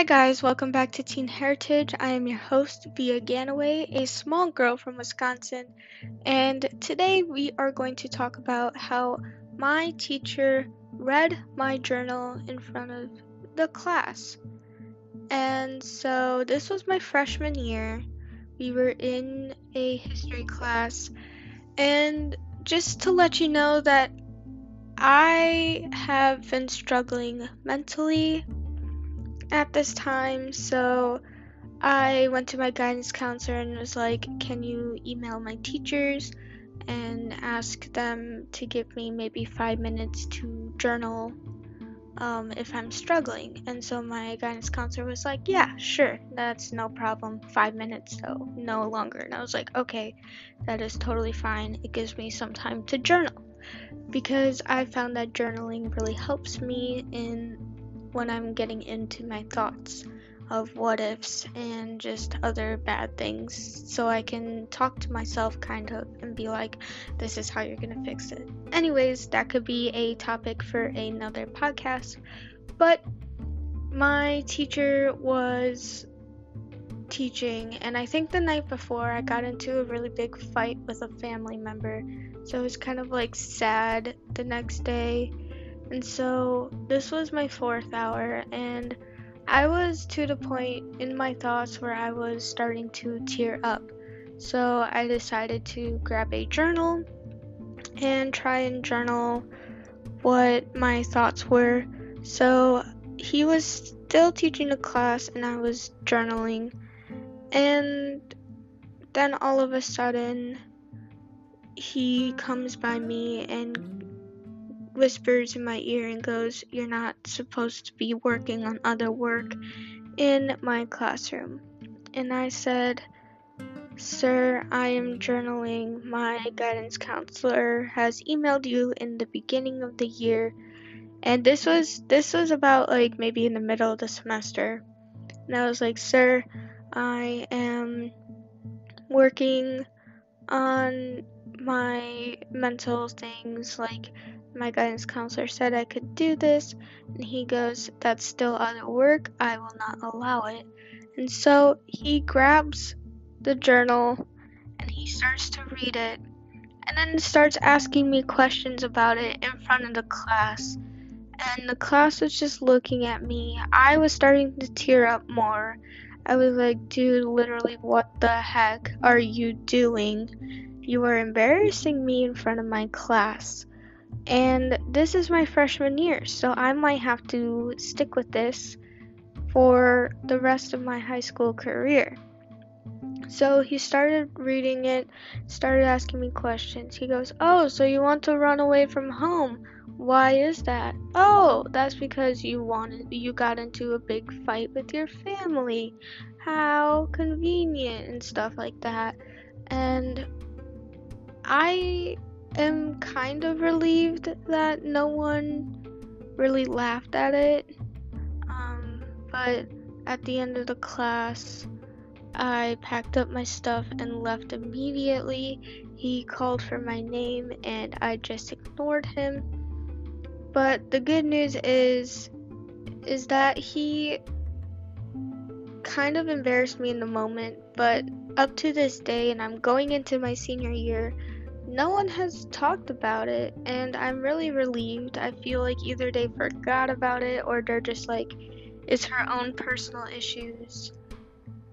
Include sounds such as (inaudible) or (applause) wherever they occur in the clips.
Hi guys, welcome back to Teen Heritage. I am your host, Via Ganaway, a small girl from Wisconsin, and today we are going to talk about how my teacher read my journal in front of the class. And so this was my freshman year. We were in a history class, and just to let you know that I have been struggling mentally at this time, so I went to my guidance counselor and was like, Can you email my teachers and ask them to give me maybe five minutes to journal um, if I'm struggling? And so my guidance counselor was like, Yeah, sure, that's no problem. Five minutes, though, no longer. And I was like, Okay, that is totally fine. It gives me some time to journal because I found that journaling really helps me in when I'm getting into my thoughts of what ifs and just other bad things so I can talk to myself kind of and be like, this is how you're gonna fix it. Anyways, that could be a topic for another podcast. But my teacher was teaching, and I think the night before I got into a really big fight with a family member. So it was kind of like sad the next day and so this was my fourth hour, and I was to the point in my thoughts where I was starting to tear up. So I decided to grab a journal and try and journal what my thoughts were. So he was still teaching the class, and I was journaling. And then all of a sudden, he comes by me and whispers in my ear and goes, You're not supposed to be working on other work in my classroom. And I said, Sir, I am journaling. My guidance counselor has emailed you in the beginning of the year. And this was this was about like maybe in the middle of the semester. And I was like, Sir, I am working on my mental things like my guidance counselor said I could do this, and he goes, That's still other work, I will not allow it. And so he grabs the journal and he starts to read it, and then starts asking me questions about it in front of the class. And the class was just looking at me. I was starting to tear up more. I was like, dude, literally, what the heck are you doing? You are embarrassing me in front of my class. And this is my freshman year, so I might have to stick with this for the rest of my high school career. So he started reading it, started asking me questions. He goes, Oh, so you want to run away from home? Why is that? Oh, that's because you wanted you got into a big fight with your family. How convenient and stuff like that. And I am kind of relieved that no one really laughed at it. Um, but at the end of the class, I packed up my stuff and left immediately. He called for my name and I just ignored him. But the good news is is that he kind of embarrassed me in the moment, but up to this day and I'm going into my senior year, no one has talked about it, and I'm really relieved. I feel like either they forgot about it or they're just like, it's her own personal issues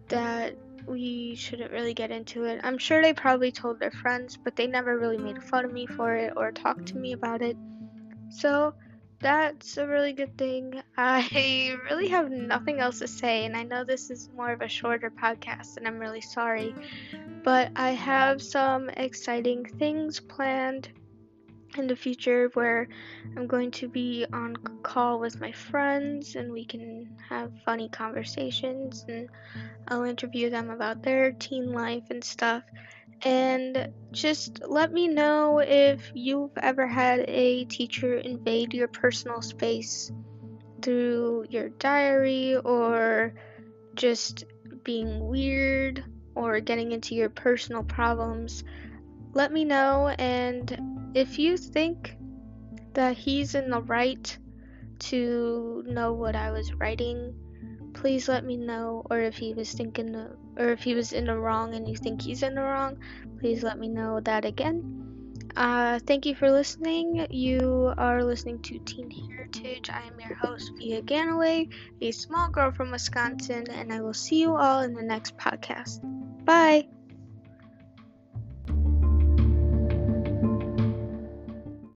that we shouldn't really get into it. I'm sure they probably told their friends, but they never really made fun of me for it or talked to me about it. So, that's a really good thing. I (laughs) really have nothing else to say, and I know this is more of a shorter podcast, and I'm really sorry. But I have some exciting things planned in the future where I'm going to be on call with my friends and we can have funny conversations and I'll interview them about their teen life and stuff. And just let me know if you've ever had a teacher invade your personal space through your diary or just being weird or getting into your personal problems. Let me know, and if you think that he's in the right to know what I was writing, please let me know. Or if he was thinking, or if he was in the wrong and you think he's in the wrong, please let me know that again. Uh, thank you for listening. You are listening to Teen Heritage. I am your host, Via Ganaway, a small girl from Wisconsin, and I will see you all in the next podcast. Bye.